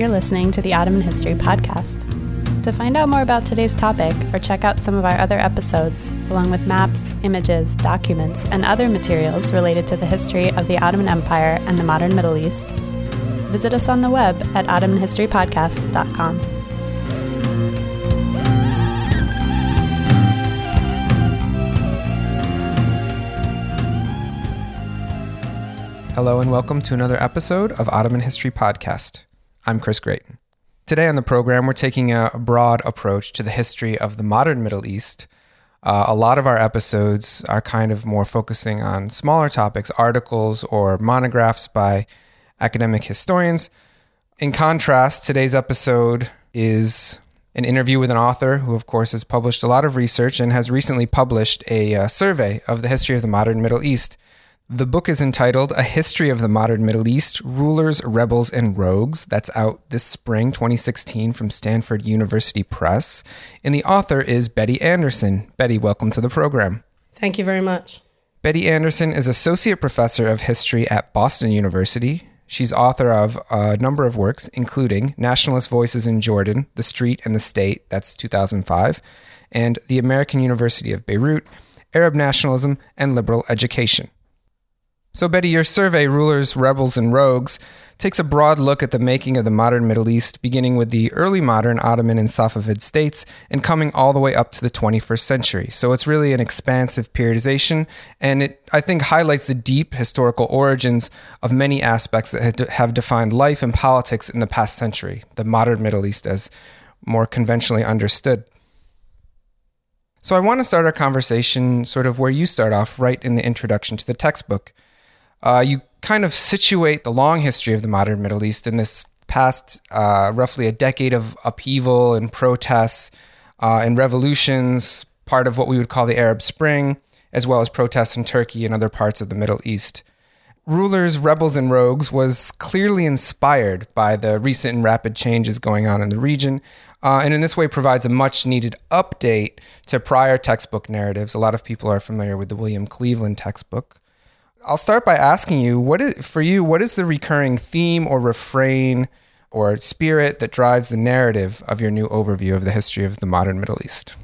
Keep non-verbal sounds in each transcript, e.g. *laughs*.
You're listening to the Ottoman History Podcast. To find out more about today's topic or check out some of our other episodes, along with maps, images, documents, and other materials related to the history of the Ottoman Empire and the modern Middle East, visit us on the web at ottomanhistorypodcast.com. Hello and welcome to another episode of Ottoman History Podcast. I'm Chris Gratien. Today on the program, we're taking a broad approach to the history of the modern Middle East. Uh, a lot of our episodes are kind of more focusing on smaller topics, articles or monographs by academic historians. In contrast, today's episode is an interview with an author who, of course, has published a lot of research and has recently published a uh, survey of the history of the modern Middle East. The book is entitled A History of the Modern Middle East Rulers, Rebels, and Rogues. That's out this spring, 2016, from Stanford University Press. And the author is Betty Anderson. Betty, welcome to the program. Thank you very much. Betty Anderson is Associate Professor of History at Boston University. She's author of a number of works, including Nationalist Voices in Jordan, The Street and the State, that's 2005, and The American University of Beirut, Arab Nationalism, and Liberal Education. So, Betty, your survey, Rulers, Rebels, and Rogues, takes a broad look at the making of the modern Middle East, beginning with the early modern Ottoman and Safavid states and coming all the way up to the 21st century. So, it's really an expansive periodization, and it, I think, highlights the deep historical origins of many aspects that have defined life and politics in the past century, the modern Middle East as more conventionally understood. So, I want to start our conversation sort of where you start off, right in the introduction to the textbook. Uh, you kind of situate the long history of the modern Middle East in this past uh, roughly a decade of upheaval and protests uh, and revolutions, part of what we would call the Arab Spring, as well as protests in Turkey and other parts of the Middle East. Rulers, Rebels, and Rogues was clearly inspired by the recent and rapid changes going on in the region, uh, and in this way provides a much needed update to prior textbook narratives. A lot of people are familiar with the William Cleveland textbook. I'll start by asking you what is for you what is the recurring theme or refrain or spirit that drives the narrative of your new overview of the history of the modern Middle East?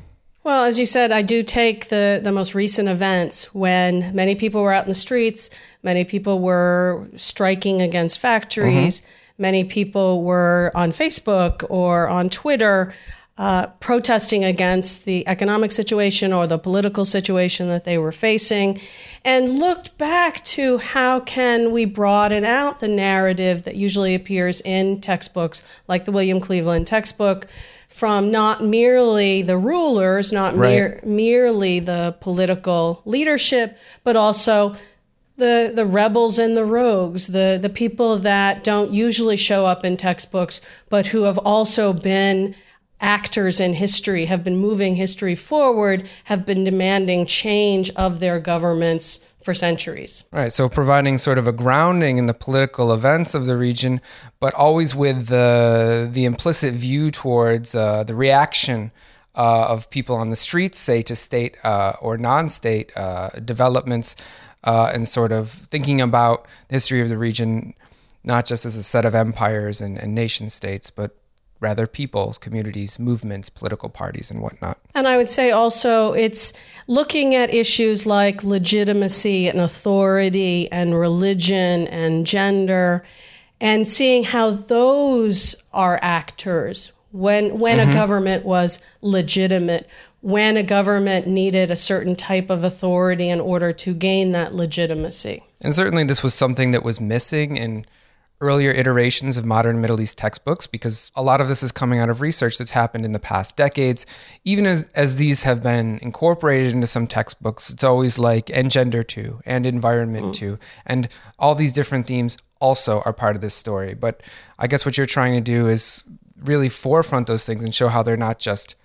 Well, as you said, I do take the, the most recent events when many people were out in the streets, many people were striking against factories, mm-hmm. many people were on Facebook or on Twitter uh, protesting against the economic situation or the political situation that they were facing and looked back to how can we broaden out the narrative that usually appears in textbooks like the william cleveland textbook from not merely the rulers not right. mere, merely the political leadership but also the the rebels and the rogues, the the people that don't usually show up in textbooks, but who have also been actors in history have been moving history forward, have been demanding change of their governments for centuries. Right. So providing sort of a grounding in the political events of the region, but always with the the implicit view towards uh, the reaction. Uh, of people on the streets, say to state uh, or non-state uh, developments, uh, and sort of thinking about the history of the region, not just as a set of empires and, and nation states, but rather peoples, communities, movements, political parties, and whatnot. And I would say also it's looking at issues like legitimacy and authority and religion and gender and seeing how those are actors when when mm-hmm. a government was legitimate when a government needed a certain type of authority in order to gain that legitimacy. And certainly this was something that was missing in earlier iterations of modern Middle East textbooks because a lot of this is coming out of research that's happened in the past decades. Even as, as these have been incorporated into some textbooks, it's always like, and gender too, and environment mm. too. And all these different themes also are part of this story. But I guess what you're trying to do is really forefront those things and show how they're not just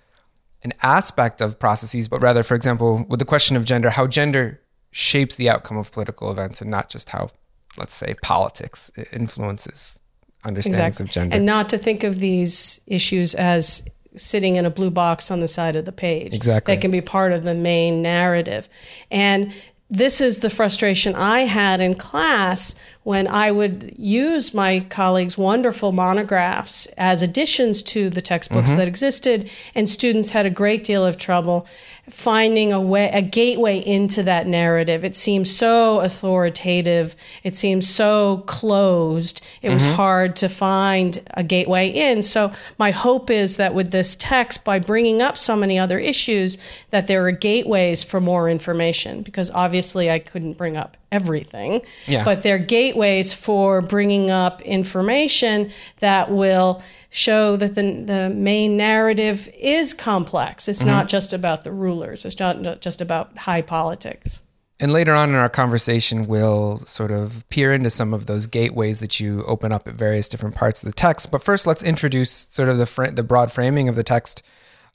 an aspect of processes, but rather, for example, with the question of gender, how gender shapes the outcome of political events and not just how let's say politics influences understandings exactly. of gender. And not to think of these issues as sitting in a blue box on the side of the page. Exactly. That can be part of the main narrative. And this is the frustration I had in class when I would use my colleagues' wonderful monographs as additions to the textbooks mm-hmm. that existed, and students had a great deal of trouble finding a way, a gateway into that narrative. It seems so authoritative. It seems so closed. It mm-hmm. was hard to find a gateway in. So my hope is that with this text, by bringing up so many other issues, that there are gateways for more information. Because obviously, I couldn't bring up everything, yeah. but they're gateways for bringing up information that will show that the, the main narrative is complex. It's mm-hmm. not just about the rulers, it's not just about high politics. And later on in our conversation, we'll sort of peer into some of those gateways that you open up at various different parts of the text. But first, let's introduce sort of the, fr- the broad framing of the text.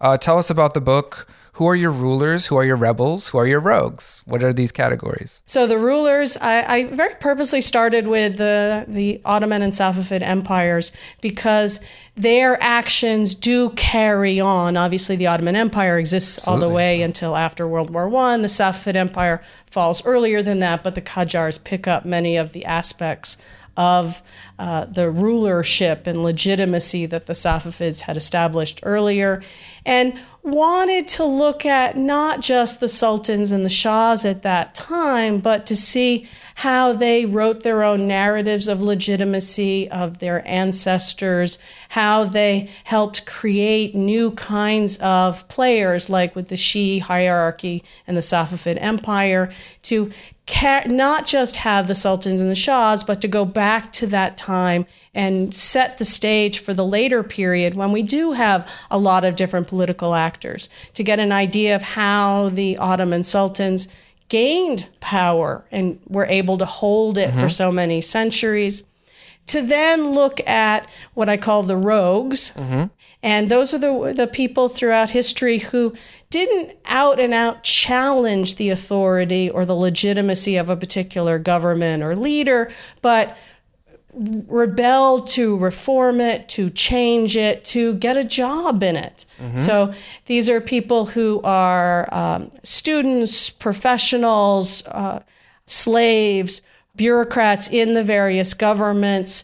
Uh, tell us about the book, who are your rulers? Who are your rebels? Who are your rogues? What are these categories? So the rulers, I, I very purposely started with the the Ottoman and Safavid empires because their actions do carry on. Obviously, the Ottoman Empire exists Absolutely. all the way until after World War One. The Safavid Empire falls earlier than that, but the Qajars pick up many of the aspects of uh, the rulership and legitimacy that the Safavids had established earlier. And wanted to look at not just the sultans and the shahs at that time, but to see how they wrote their own narratives of legitimacy of their ancestors, how they helped create new kinds of players, like with the Shi'i hierarchy and the Safavid Empire, to not just have the sultans and the shahs, but to go back to that time and set the stage for the later period when we do have a lot of different political actors to get an idea of how the Ottoman sultans gained power and were able to hold it mm-hmm. for so many centuries. To then look at what I call the rogues. Mm-hmm. And those are the, the people throughout history who didn't out and out challenge the authority or the legitimacy of a particular government or leader, but rebelled to reform it, to change it, to get a job in it. Mm-hmm. So these are people who are um, students, professionals, uh, slaves, bureaucrats in the various governments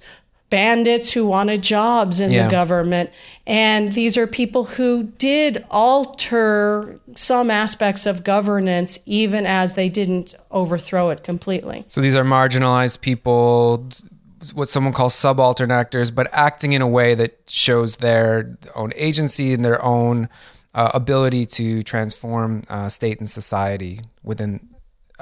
bandits who wanted jobs in yeah. the government. And these are people who did alter some aspects of governance, even as they didn't overthrow it completely. So these are marginalized people, what someone calls subaltern actors, but acting in a way that shows their own agency and their own uh, ability to transform uh, state and society within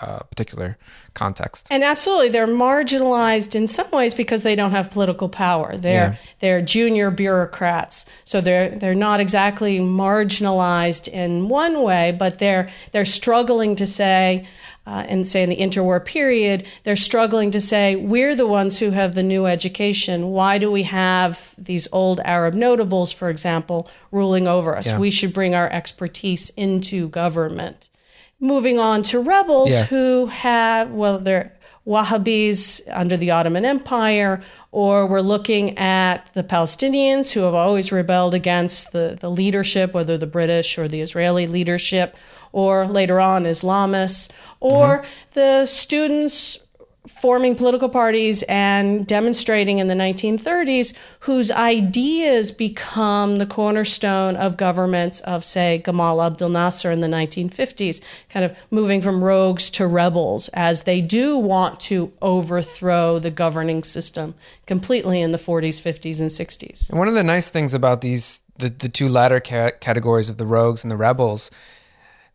uh, particular context. And absolutely, they're marginalized in some ways because they don't have political power. They're yeah. they're junior bureaucrats, so they're they're not exactly marginalized in one way, but they're they're struggling to say. Uh, and say in the interwar period, they're struggling to say, we're the ones who have the new education. Why do we have these old Arab notables, for example, ruling over us? Yeah. We should bring our expertise into government moving on to rebels yeah. who have, well, they're Wahhabis under the Ottoman Empire, or we're looking at the Palestinians who have always rebelled against the, the leadership, whether the British or the Israeli leadership, or later on Islamists, or mm-hmm. the students forming political parties and demonstrating in the 1930s, whose ideas become the cornerstone of governments of, say, Gamal Abdel Nasser in the 1950s, kind of moving from rogues to rebels as they do want to overthrow the governing system completely in the 40s, 50s, and 60s. And one of the nice things about these, the, the two latter ca- categories of the rogues and the rebels,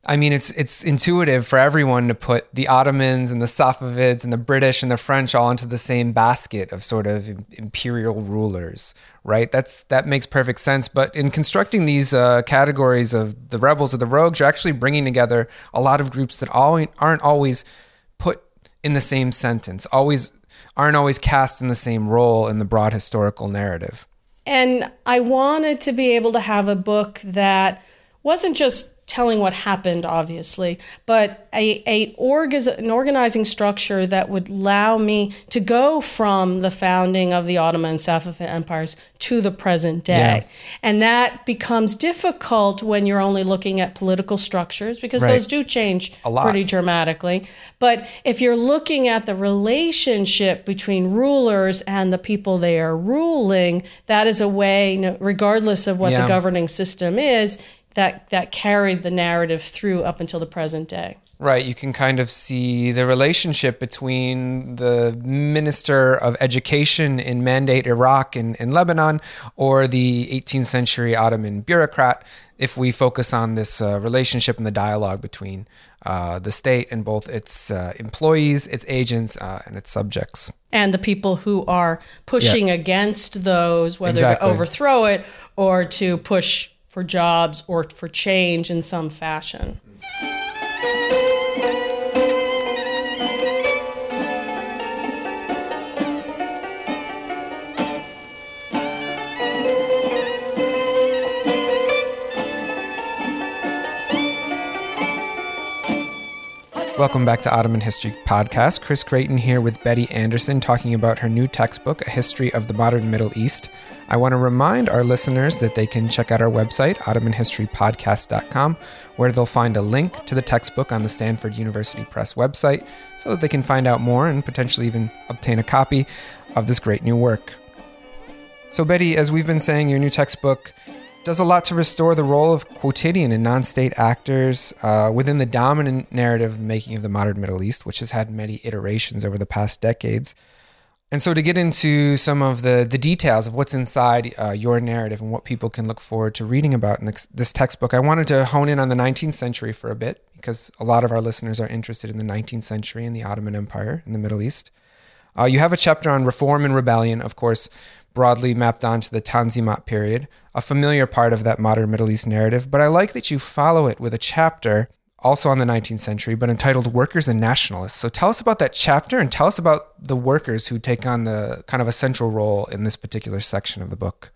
I mean, it's it's intuitive for everyone to put the Ottomans and the Safavids and the British and the French all into the same basket of sort of imperial rulers, right? That's that makes perfect sense. But in constructing these uh, categories of the rebels or the rogues, you're actually bringing together a lot of groups that all aren't always put in the same sentence, always aren't always cast in the same role in the broad historical narrative. And I wanted to be able to have a book that wasn't just telling what happened, obviously, but a, a org- an organizing structure that would allow me to go from the founding of the Ottoman and Safavid empires to the present day. Yeah. And that becomes difficult when you're only looking at political structures because right. those do change pretty dramatically. But if you're looking at the relationship between rulers and the people they are ruling, that is a way, regardless of what yeah. the governing system is, that that carried the narrative through up until the present day. Right, you can kind of see the relationship between the Minister of Education in Mandate Iraq and, in Lebanon or the 18th century Ottoman bureaucrat if we focus on this uh, relationship and the dialogue between uh, the state and both its uh, employees, its agents, uh, and its subjects. And the people who are pushing yeah. against those, whether exactly. to overthrow it or to push for jobs or for change in some fashion. Welcome back to Ottoman History Podcast. Chris Gratien here with Betty Anderson talking about her new textbook, A History of the Modern Middle East. I want to remind our listeners that they can check out our website, OttomanHistoryPodcast.com, where they'll find a link to the textbook on the Stanford University Press website so that they can find out more and potentially even obtain a copy of this great new work. So, Betty, as we've been saying, your new textbook does a lot to restore the role of quotidian and non state actors uh, within the dominant narrative making of the modern Middle East, which has had many iterations over the past decades. And so, to get into some of the, the details of what's inside uh, your narrative and what people can look forward to reading about in this, this textbook, I wanted to hone in on the 19th century for a bit because a lot of our listeners are interested in the 19th century and the Ottoman Empire in the Middle East. Uh, you have a chapter on reform and rebellion, of course, broadly mapped onto the Tanzimat period, a familiar part of that modern Middle East narrative, but I like that you follow it with a chapter also on the 19th century, but entitled Workers and Nationalists. So tell us about that chapter and tell us about the workers who take on the kind of a central role in this particular section of the book.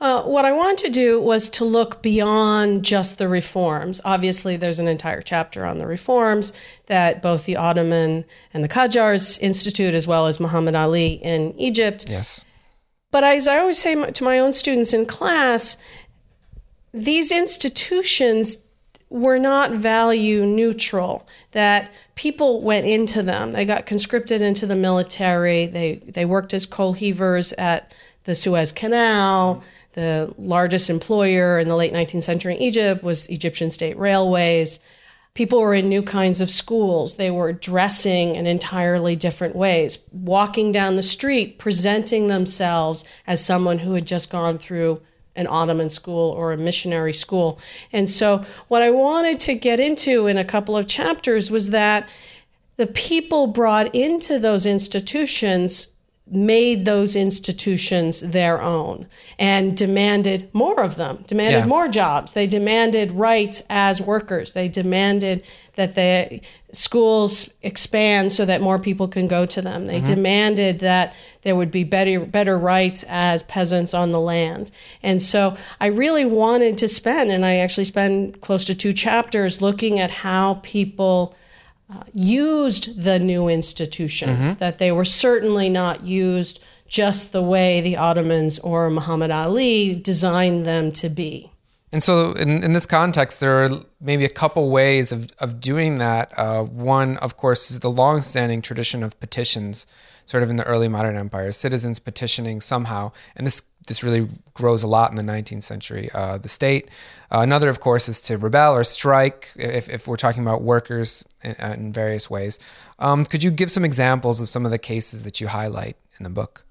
Uh, what I wanted to do was to look beyond just the reforms. Obviously, there's an entire chapter on the reforms that both the Ottoman and the Qajars institute, as well as Muhammad Ali in Egypt, yes. But as I always say to my own students in class, these institutions were not value neutral, that people went into them. They got conscripted into the military, they, they worked as coal heavers at the Suez Canal. The largest employer in the late 19th century in Egypt was Egyptian State Railways. People were in new kinds of schools. They were dressing in entirely different ways, walking down the street, presenting themselves as someone who had just gone through an Ottoman school or a missionary school. And so, what I wanted to get into in a couple of chapters was that the people brought into those institutions made those institutions their own and demanded more of them, demanded yeah. more jobs. They demanded rights as workers. They demanded that the schools expand so that more people can go to them. They mm-hmm. demanded that there would be better better rights as peasants on the land. And so I really wanted to spend and I actually spend close to two chapters looking at how people uh, used the new institutions, mm-hmm. that they were certainly not used just the way the Ottomans or Muhammad Ali designed them to be. And so, in, in this context, there are maybe a couple ways of, of doing that. Uh, one, of course, is the long-standing tradition of petitions, sort of in the early modern empires, citizens petitioning somehow. And this this really grows a lot in the 19th century. Uh, the state. Uh, another, of course, is to rebel or strike if, if we're talking about workers in, in various ways. Um, could you give some examples of some of the cases that you highlight in the book?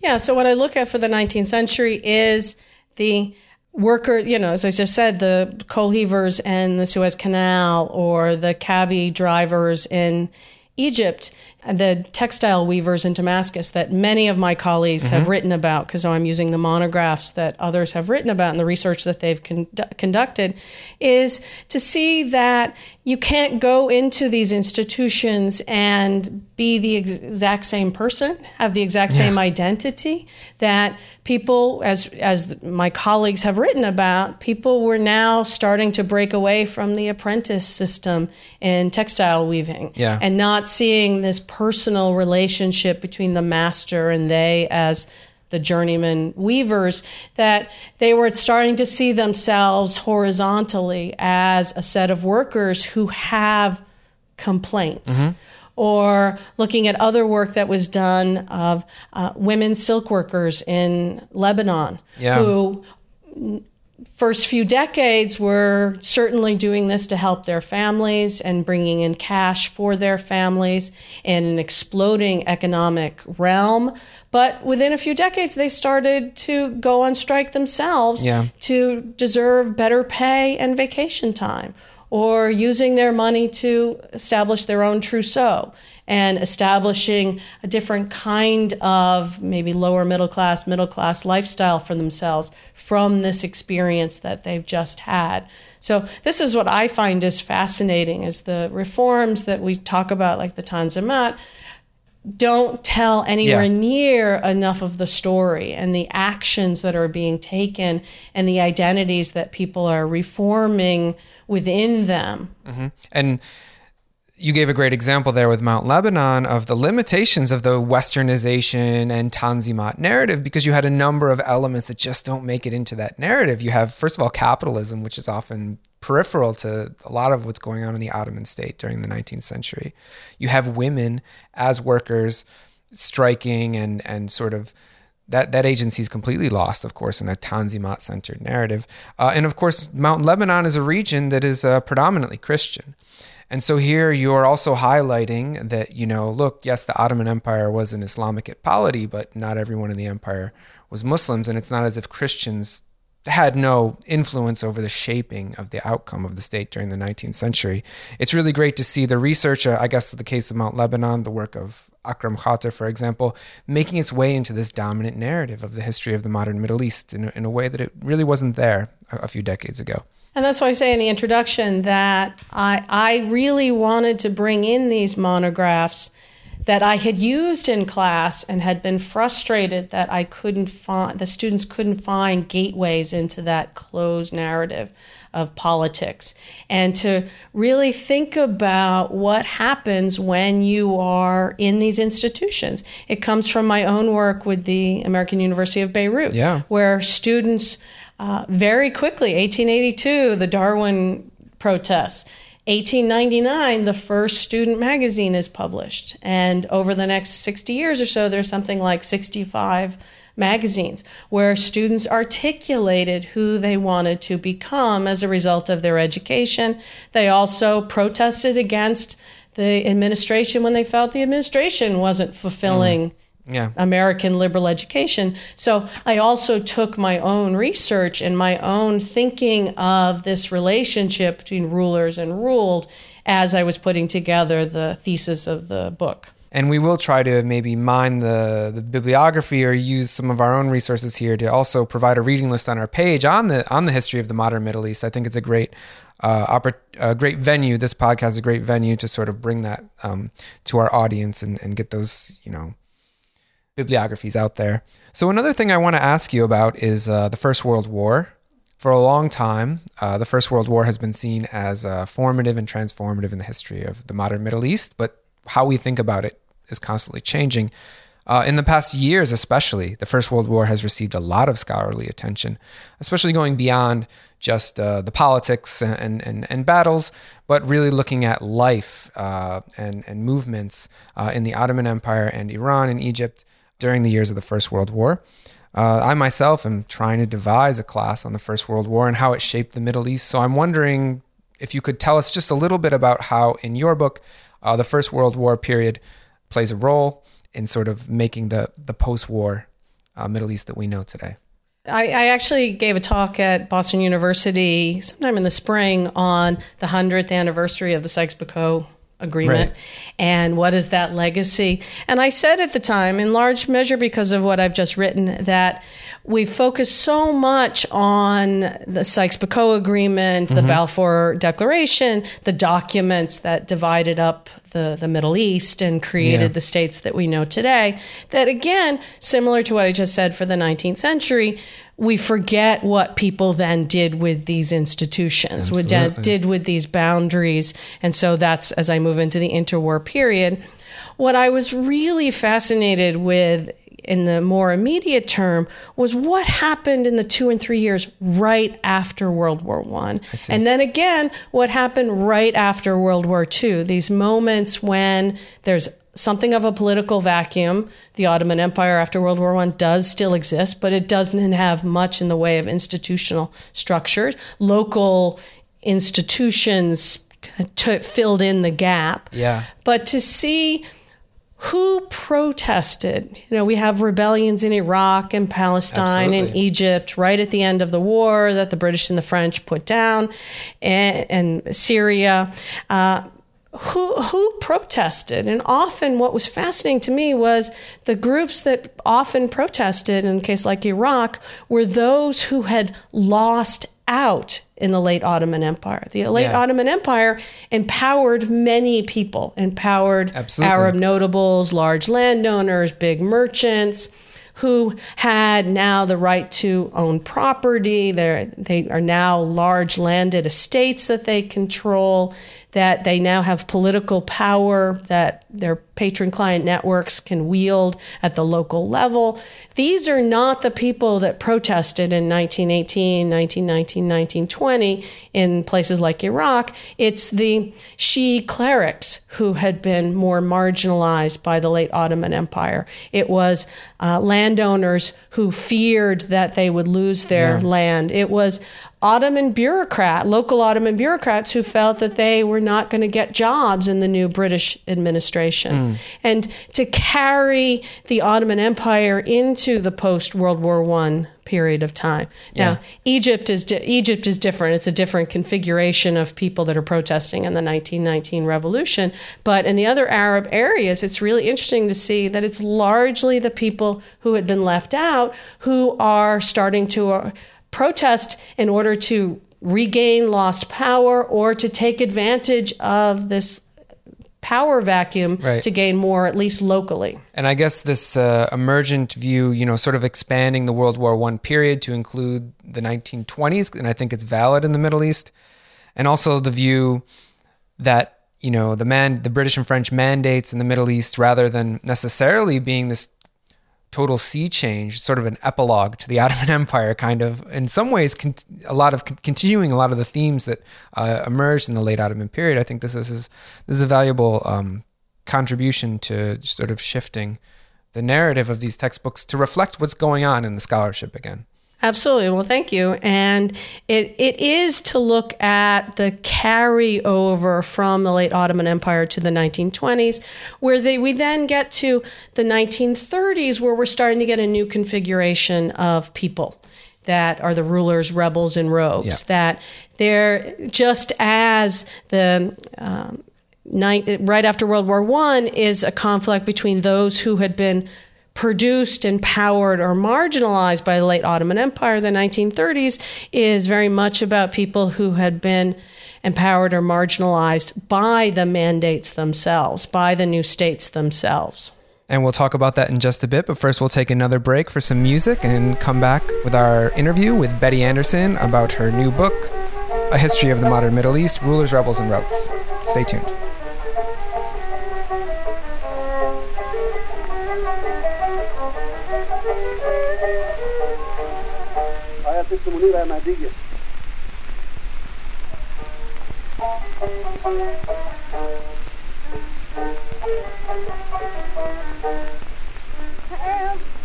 Yeah, so what I look at for the 19th century is the worker, you know, as I just said, the coal heavers and the Suez Canal or the cabbie drivers in Egypt, the textile weavers in Damascus that many of my colleagues mm-hmm. have written about, because I'm using the monographs that others have written about and the research that they've con- conducted, is to see that you can't go into these institutions and be the ex- exact same person, have the exact yeah. same identity. That people, as as my colleagues have written about, people were now starting to break away from the apprentice system in textile weaving, yeah. and not seeing this personal relationship between the master and they as the journeyman weavers, that they were starting to see themselves horizontally as a set of workers who have complaints. Mm-hmm. Or looking at other work that was done of uh, women silk workers in Lebanon yeah. who first few decades were certainly doing this to help their families and bringing in cash for their families in an exploding economic realm. But within a few decades, they started to go on strike themselves yeah. to deserve better pay and vacation time or using their money to establish their own trousseau and establishing a different kind of maybe lower middle class, middle class lifestyle for themselves from this experience that they've just had. So this is what I find is fascinating is the reforms that we talk about like the Tanzimat don't tell anywhere yeah. near enough of the story and the actions that are being taken and the identities that people are reforming within them. Mm-hmm. And you gave a great example there with Mount Lebanon of the limitations of the westernization and Tanzimat narrative because you had a number of elements that just don't make it into that narrative. You have, first of all, capitalism, which is often peripheral to a lot of what's going on in the Ottoman state during the 19th century. You have women as workers striking and, and sort of that that agency is completely lost, of course, in a Tanzimat centered narrative. Uh, and of course, Mount Lebanon is a region that is uh, predominantly Christian. And so here you are also highlighting that, you know, look, yes, the Ottoman Empire was an Islamic polity, but not everyone in the empire was Muslims. And it's not as if Christians had no influence over the shaping of the outcome of the state during the 19th century. It's really great to see the research, uh, I guess, the case of Mount Lebanon, the work of Akram Khater, for example, making its way into this dominant narrative of the history of the modern Middle East in a, in a way that it really wasn't there a, a few decades ago. And that's why I say in the introduction that I, I really wanted to bring in these monographs that I had used in class and had been frustrated that I couldn't find, the students couldn't find gateways into that closed narrative of politics. And to really think about what happens when you are in these institutions. It comes from my own work with the American University of Beirut, yeah. where students uh, very quickly, 1882, the Darwin protests. 1899, the first student magazine is published. And over the next 60 years or so, there's something like 65 magazines where students articulated who they wanted to become as a result of their education. They also protested against the administration when they felt the administration wasn't fulfilling. Mm yeah. American liberal education. So I also took my own research and my own thinking of this relationship between rulers and ruled as I was putting together the thesis of the book. And we will try to maybe mine the, the bibliography or use some of our own resources here to also provide a reading list on our page on the on the history of the modern Middle East. I think it's a great uh, oppor- a great venue. This podcast is a great venue to sort of bring that um, to our audience and, and get those you know bibliographies out there. So, another thing I want to ask you about is uh, the First World War. For a long time, uh, the First World War has been seen as uh, formative and transformative in the history of the modern Middle East, but how we think about it is constantly changing. Uh, in the past years, especially, the First World War has received a lot of scholarly attention, especially going beyond just uh, the politics and, and, and, battles, but really looking at life uh, and, and movements uh, in the Ottoman Empire and Iran and Egypt during the years of the First World War. Uh, I myself am trying to devise a class on the First World War and how it shaped the Middle East. So I'm wondering if you could tell us just a little bit about how, in your book, uh, the First World War period plays a role in sort of making the, the post war uh, Middle East that we know today. I, I, actually gave a talk at Boston University sometime in the spring on the 100th anniversary of the Sykes Picot agreement Right. and what is that legacy and i said at the time in large measure because of what i've just written that we focus so much on the sykes-picot agreement the mm-hmm. balfour declaration the documents that divided up the, the middle east and created Yeah. the states that we know today that again similar to what i just said for the 19th century we forget what people then did with these institutions, what did with these boundaries. And so that's as I move into the interwar period. What I was really fascinated with in the more immediate term was what happened in the two and three years right after World War One, and then again what happened right after World War Two. These moments when there's something of a political vacuum. The Ottoman Empire after World War One does still exist, but it doesn't have much in the way of institutional structures. Local institutions t- filled in the gap. Yeah. But to see who protested, you know, we have rebellions in Iraq and Palestine and Egypt right at the end of the war that the British and the French put down, and, and Syria. Uh, who who protested and often what was fascinating to me was the groups that often protested in a case like Iraq were those who had lost out in the late Ottoman Empire. The late Yeah. Ottoman Empire empowered many people, empowered Absolutely. Arab notables, large landowners, big merchants who had now the right to own property. They're, they are now large landed estates that they control, that they now have political power that their patron client networks can wield at the local level. These are not the people that protested in 1918, 1919, 1920 in places like Iraq. It's the Shi'i clerics who had been more marginalized by the late Ottoman Empire. It was uh, landowners who feared that they would lose their land. It was Ottoman bureaucrat, local Ottoman bureaucrats who felt that they were not going to get jobs in the new British administration. And to carry the Ottoman Empire into the post World War One period of time. Now, Yeah. Egypt is di- Egypt is different. It's a different configuration of people that are protesting in the 1919 revolution. But in the other Arab areas, it's really interesting to see that it's largely the people who had been left out who are starting to uh, protest in order to regain lost power or to take advantage of this power vacuum Right. to gain more, at least locally. And I guess this uh, emergent view, you know, sort of expanding the World War One period to include the 1920s, and I think it's valid in the Middle East, and also the view that you know the man, the British and French mandates in the Middle East, rather than necessarily being this total sea change, sort of an epilogue to the *laughs* Ottoman Empire, kind of in some ways, con- a lot of con- continuing a lot of the themes that uh, emerged in the late Ottoman period. I think this is this is a valuable um, contribution to sort of shifting the narrative of these textbooks to reflect what's going on in the scholarship again. Absolutely. Well, thank you. And it, it is to look at the carryover from the late Ottoman Empire to the 1920s, where they, we then get to the 1930s, where we're starting to get a new configuration of people that are the rulers, rebels, and rogues. Yeah. That they're just as the um, night, right after World War One is a conflict between those who had been produced, and powered or marginalized by the late Ottoman Empire. The 1930s is very much about people who had been empowered or marginalized by the mandates themselves, by the new states themselves. And we'll talk about that in just a bit. But first, we'll take another break for some music and come back with our interview with Betty Anderson about her new book, A History of the Modern Middle East Rulers, Rebels, and Rogues. Stay tuned. آیا ست منیر احمدیه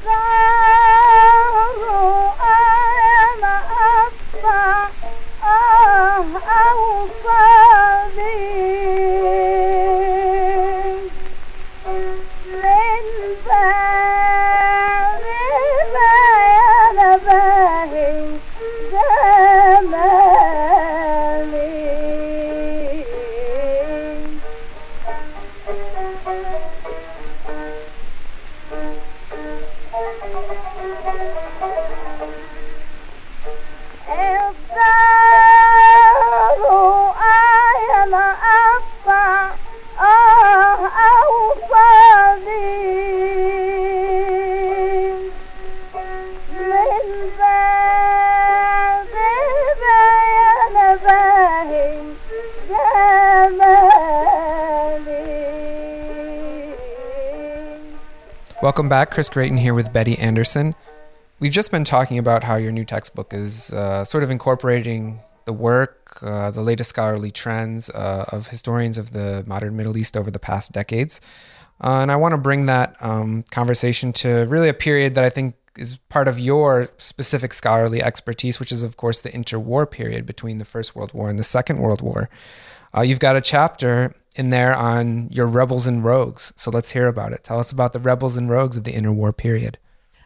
زماني Welcome back. Chris Gratien here with Betty Anderson. We've just been talking about how your new textbook is uh, sort of incorporating the work, uh, the latest scholarly trends uh, of historians of the modern Middle East over the past decades. Uh, and I want to bring that um, conversation to really a period that I think is part of your specific scholarly expertise, which is, of course, the interwar period between the First World War and the Second World War. Uh, you've got a chapter in there on your rebels and rogues. So let's hear about it. Tell us about the rebels and rogues of the interwar period.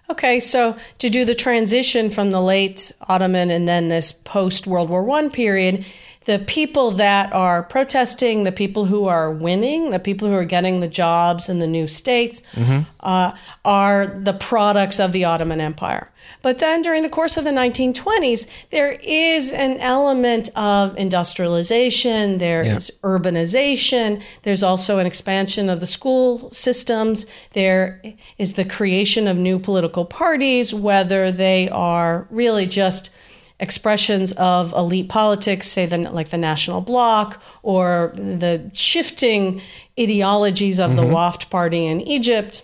Okay, so to do the transition from the late Ottoman and then this post World War One period, the people that are protesting, the people who are winning, the people who are getting the jobs in the new states, mm-hmm. uh, are the products of the Ottoman Empire. But then during the course of the 1920s, there is an element of industrialization, There yeah. is urbanization, there's also an expansion of the school systems, there is the creation of new political parties, whether they are really just expressions of elite politics, say the, like the National Bloc, or the shifting ideologies of mm-hmm. the Wafd Party in Egypt,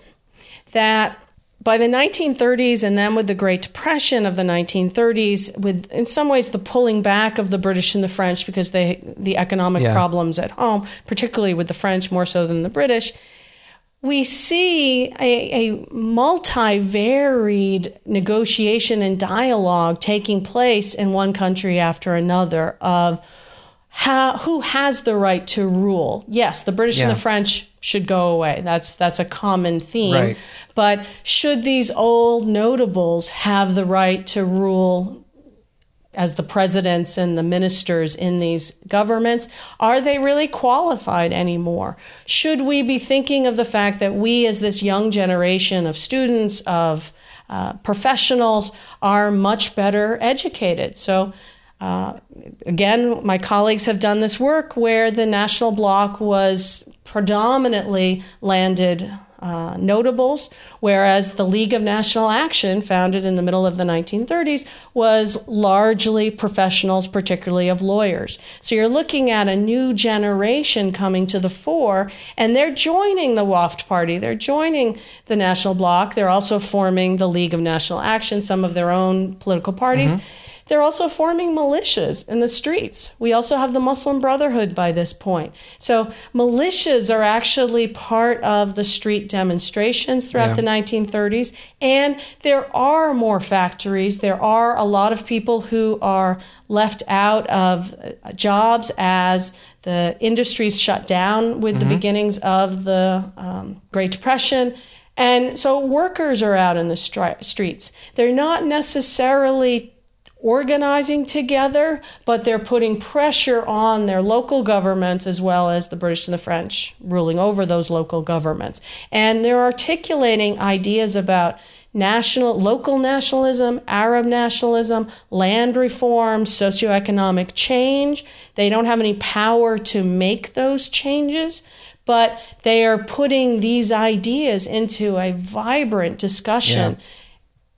that by the 1930s and then with the Great Depression of the 1930s, with in some ways the pulling back of the British and the French because they the economic yeah. problems at home, particularly with the French more so than the British, we see a, a multi-varied negotiation and dialogue taking place in one country after another of how, who has the right to rule. Yes, the British yeah. and the French should go away. That's that's a common theme. Right. But should these old notables have the right to rule as the presidents and the ministers in these governments, are they really qualified anymore? Should we be thinking of the fact that we, as this young generation of students, of uh, professionals, are much better educated? So, uh, again, my colleagues have done this work where the national bloc was predominantly landed uh, notables, whereas the League of National Action, founded in the middle of the 1930s, was largely professionals, particularly of lawyers. So you're looking at a new generation coming to the fore, and they're joining the Wafd Party, they're joining the National Bloc, they're also forming the League of National Action, some of their own political parties. Mm-hmm. They're also forming militias in the streets. We also have the Muslim Brotherhood by this point. So, militias are actually part of the street demonstrations throughout yeah. the 1930s. And there are more factories. There are a lot of people who are left out of uh, jobs as the industries shut down with mm-hmm. the beginnings of the um, Great Depression. And so workers are out in the stri- streets. They're not necessarily organizing together, but they're putting pressure on their local governments as well as the British and the French ruling over those local governments. And they're articulating ideas about national local nationalism, Arab nationalism, land reform, socioeconomic change. They don't have any power to make those changes, but they are putting these ideas into a vibrant discussion. Yeah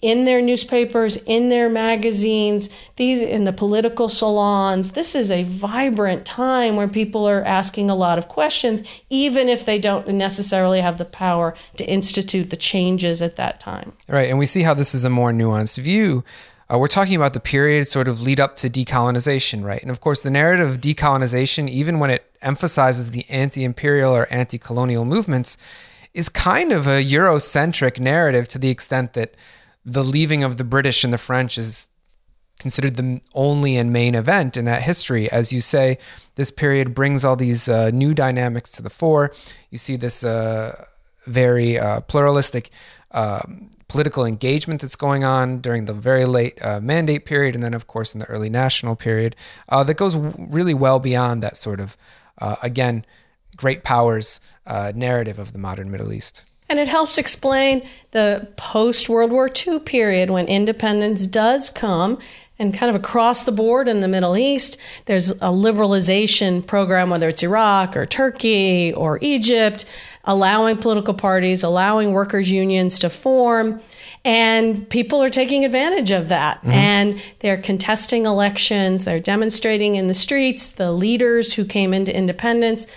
in their newspapers, in their magazines, these in the political salons. This is a vibrant time where people are asking a lot of questions, even if they don't necessarily have the power to institute the changes at that time. Right, and we see how this is a more nuanced view. Uh, we're talking about the period sort of lead up to decolonization, right? And of course, the narrative of decolonization, even when it emphasizes the anti imperial or anti colonial movements, is kind of a Eurocentric narrative to the extent that the leaving of the British and the French is considered the only and main event in that history. As you say, this period brings all these uh, new dynamics to the fore. You see this uh, very uh, pluralistic um, political engagement that's going on during the very late uh, mandate period, and then, of course, in the early national period, uh, that goes really well beyond that sort of, uh, again, great powers narrative of the modern Middle East. And it helps explain the post World War II period when independence does come and kind of across the board in the Middle East, there's a liberalization program, whether it's Iraq or Turkey or Egypt, allowing political parties, allowing workers' unions to form. And people are taking advantage of that. Mm-hmm. And they're contesting elections, they're demonstrating in the streets. The leaders who came into independence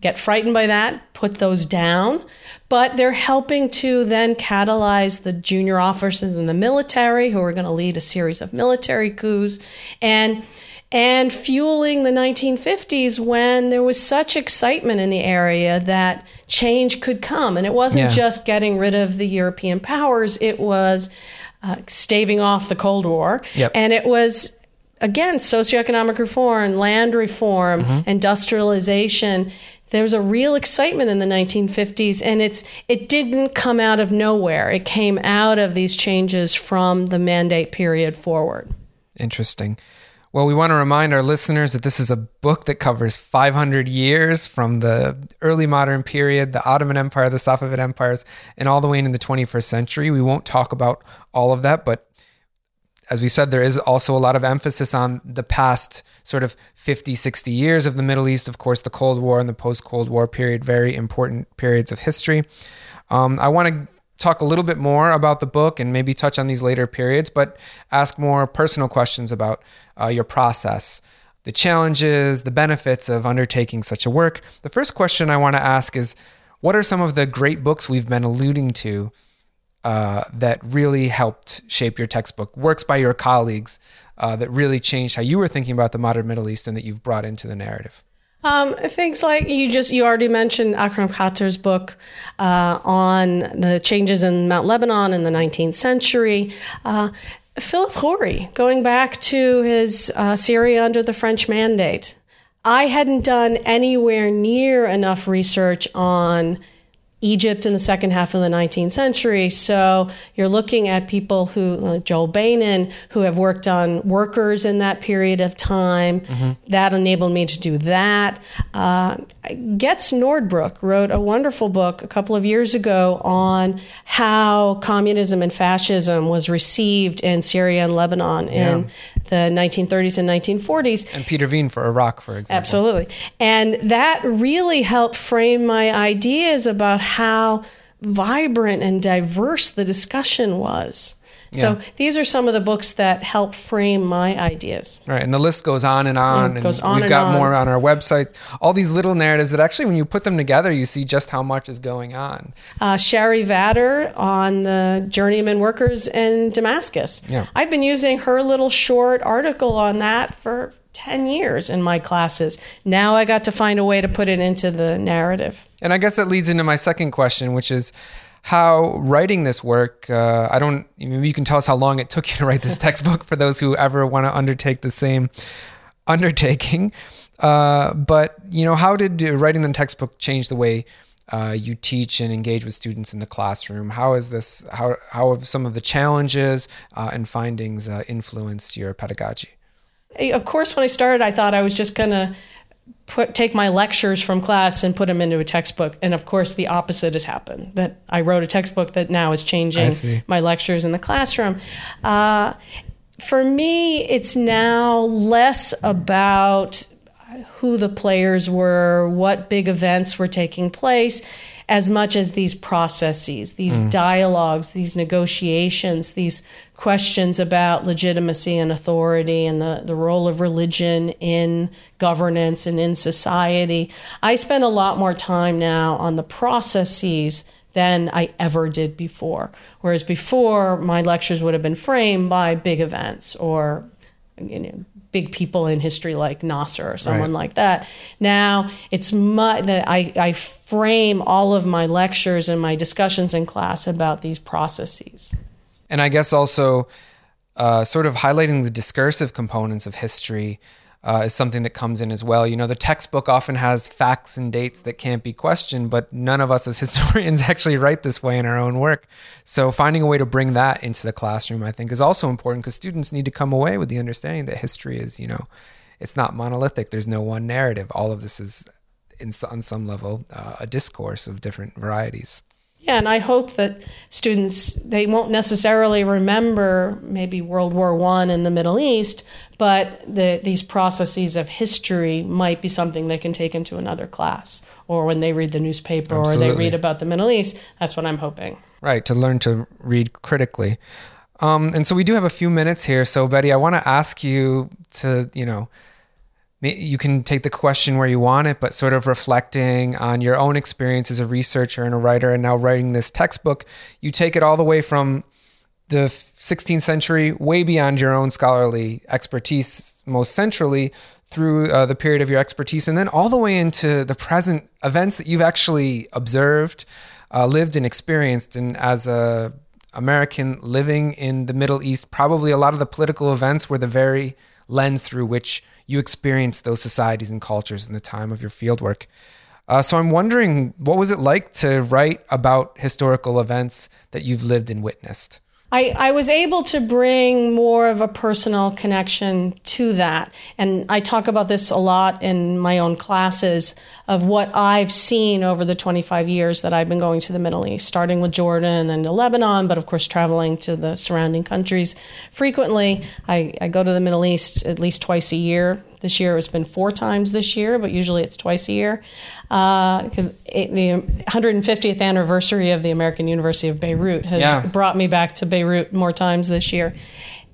get frightened by that, put those down, but they're helping to then catalyze the junior officers in the military who are going to lead a series of military coups and and fueling the 1950s when there was such excitement in the area that change could come and it wasn't Yeah. just getting rid of the European powers, it was uh, staving off the Cold War Yep. and it was again socioeconomic reform, land reform, Mm-hmm. industrialization. There was a real excitement in the 1950s, and it's it didn't come out of nowhere. It came out of these changes from the mandate period forward. Interesting. Well, we want to remind our listeners that this is a book that covers 500 years from the early modern period, the Ottoman Empire, the Safavid empires, and all the way into the 21st century. We won't talk about all of that, but as we said, there is also a lot of emphasis on the past sort of 50, 60 years of the Middle East. Of course, the Cold War and the post Cold War period, very important periods of history. Um, I want to talk a little bit more about the book and maybe touch on these later periods, but ask more personal questions about uh, your process, the challenges, the benefits of undertaking such a work. The first question I want to ask is what are some of the great books we've been alluding to uh, that really helped shape your textbook, works by your colleagues uh, that really changed how you were thinking about the modern Middle East and that you've brought into the narrative? Um, things like you just you already mentioned Akram Khater's book uh, on the changes in Mount Lebanon in the 19th century. Uh, Philip Khoury, going back to his uh, Syria under the French Mandate. I hadn't done anywhere near enough research on Egypt in the second half of the 19th century. So you're looking at people who, like Joel Beinin, who have worked on workers in that period of time. That enabled me to do that. Uh, Götz Nordbruch wrote a wonderful book a couple of years ago on how communism and fascism was received in Syria and Lebanon in the 1930s and 1940s. And Peter Wien for Iraq, for example. Absolutely. And that really helped frame my ideas about how vibrant and diverse the discussion was. So Yeah. these are some of the books that help frame my ideas. Right, and the list goes on and on, It and on we've and got on. more on our website. All these little narratives that actually, when you put them together, you see just how much is going on. Uh, Sherry Vatter on the journeyman workers in Damascus. Yeah. I've been using her little short article on that for 10 years in my classes. Now I got to find a way to put it into the narrative. And I guess that leads into my second question, which is how writing this work. Uh, I don't. Maybe you can tell us how long it took you to write this *laughs* textbook for those who ever want to undertake the same undertaking. Uh, but you know, how did uh, writing the textbook change the way uh, you teach and engage with students in the classroom? How is this? How how have some of the challenges uh, and findings uh, influenced your pedagogy? Of course, when I started, I thought I was just going to put take my lectures from class and put them into a textbook. And of course, the opposite has happened. That I wrote a textbook that now is changing my lectures in the classroom. Uh, for me, it's now less about who the players were, what big events were taking place, as much as these processes, these mm. dialogues, these negotiations, these questions about legitimacy and authority and the, the role of religion in governance and in society. I spend a lot more time now on the processes than I ever did before. Whereas before, my lectures would have been framed by big events or you know, big people in history like Nasser or someone Right. like that. Now it's my that I, I frame all of my lectures and my discussions in class about these processes. And I guess also uh, sort of highlighting the discursive components of history uh, is something that comes in as well. You know, the textbook often has facts and dates that can't be questioned, but none of us as *laughs* historians actually write this way in our own work. So finding a way to bring that into the classroom, I think, is also important because students need to come away with the understanding that history is, you know, it's not monolithic. There's no one narrative. All of this is, in, on some level, uh, a discourse of different varieties. Yeah, and I hope that students they won't necessarily remember maybe World War One in the Middle East, but the, these processes of history might be something they can take into another class, or when they read the newspaper or they read about the Middle East. That's what I'm hoping. Right, to learn to read critically. Um, and so we do have a few minutes here. So, Betty, I want to ask you to, you know, you can take the question where you want it, but sort of reflecting on your own experience as a researcher and a writer, and now writing this textbook, you take it all the way from the 16th century, way beyond your own scholarly expertise, most centrally through uh, the period of your expertise, and then all the way into the present events that you've actually observed, uh, lived, and experienced. And as a American living in the Middle East, probably a lot of the political events were the very lens through which you experienced those societies and cultures in the time of your fieldwork. Uh, so I'm wondering, what was it like to write about historical events that you've lived and witnessed? I, I was able to bring more of a personal connection to that. And I talk about this a lot in my own classes of what I've seen over the 25 years that I've been going to the Middle East, starting with Jordan and Lebanon, but of course traveling to the surrounding countries frequently. I, I go to the Middle East at least twice a year. This year it's been four times this year, but usually it's twice a year. Uh, the 150th anniversary of the American University of Beirut has yeah. brought me back to Beirut more times this year.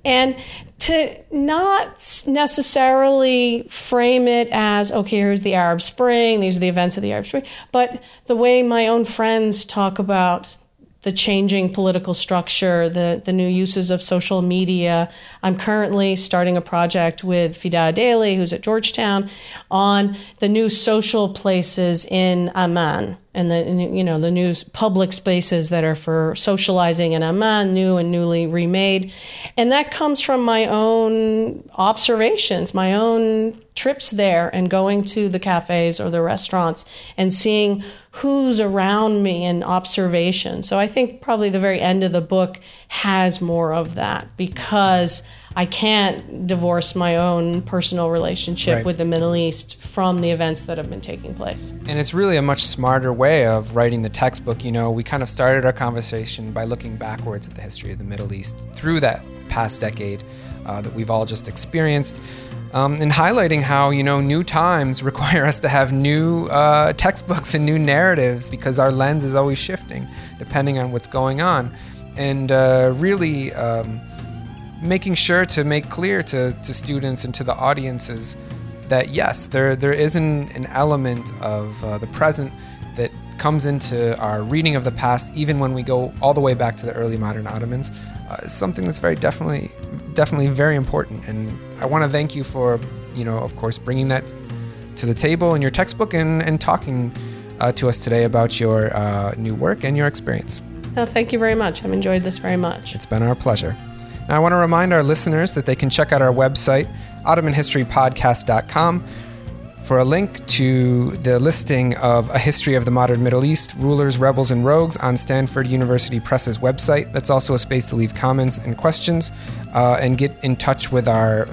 And to not necessarily frame it as, okay, here's the Arab Spring, these are the events of the Arab Spring, but the way my own friends talk about the changing political structure, the, the new uses of social media. I'm currently starting a project with Fida Adely, who's at Georgetown, on the new social places in Amman and the you know the new public spaces that are for socializing in Amman, new and newly remade, and that comes from my own observations, my own trips there, and going to the cafes or the restaurants and seeing who's around me and observation. So I think probably the very end of the book has more of that because I can't divorce my own personal relationship right. with the Middle East from the events that have been taking place. And it's really a much smarter way of writing the textbook. You know, we kind of started our conversation by looking backwards at the history of the Middle East through that past decade uh, that we've all just experienced. Um, and highlighting how you know new times *laughs* require us to have new uh, textbooks and new narratives because our lens is always shifting depending on what's going on, and uh, really um, making sure to make clear to, to students and to the audiences that yes, there there is an, an element of uh, the present that comes into our reading of the past, even when we go all the way back to the early modern Ottomans, uh, something that's very definitely definitely very important. And I want to thank you for you know of course bringing that to the table in your textbook and and talking uh, to us today about your uh, new work and your experience. Oh, thank you very much. I've enjoyed this very much. It's been our pleasure. Now, I want to remind our listeners that they can check out our website, OttomanHistoryPodcast.com, for a link to the listing of A History of the Modern Middle East, Rulers, Rebels, and Rogues on Stanford University Press's website. That's also a space to leave comments and questions uh, and get in touch with our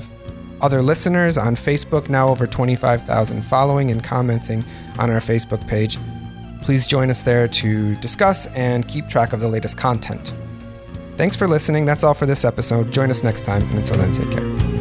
other listeners on Facebook, now over 25,000 following and commenting on our Facebook page. Please join us there to discuss and keep track of the latest content. Thanks for listening. That's all for this episode. Join us next time, and until then, take care.